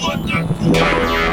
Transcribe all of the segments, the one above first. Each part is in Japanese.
What the?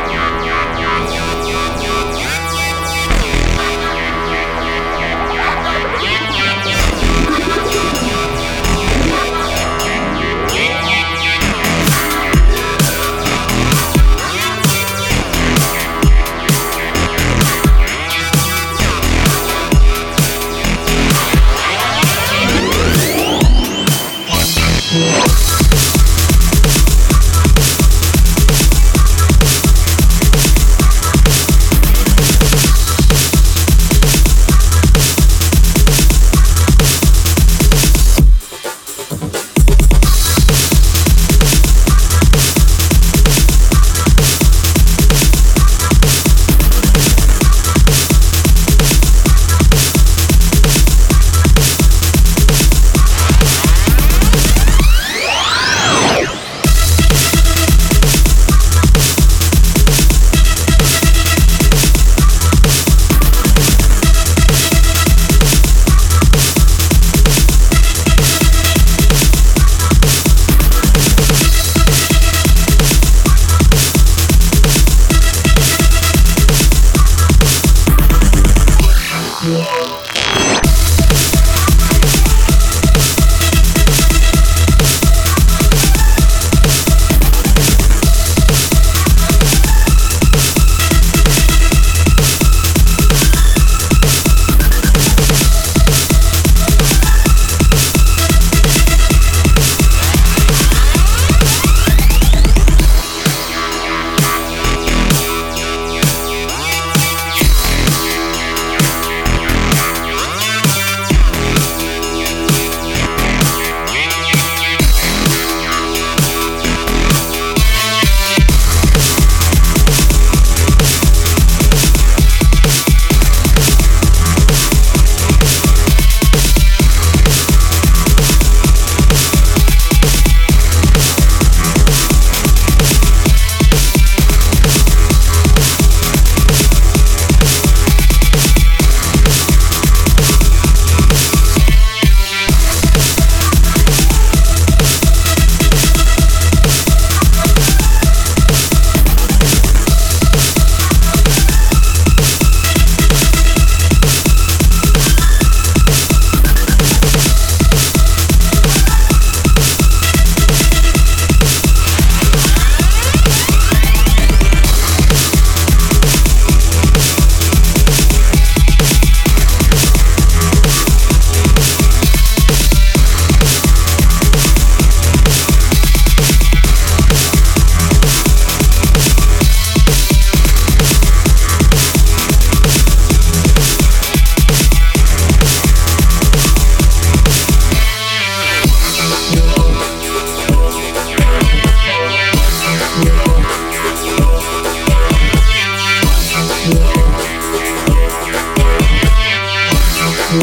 Yeah.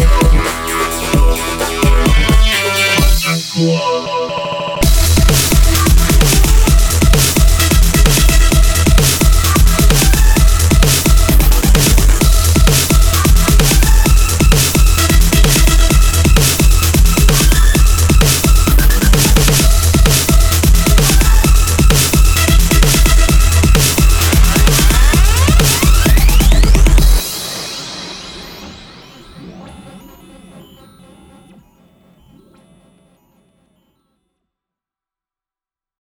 you.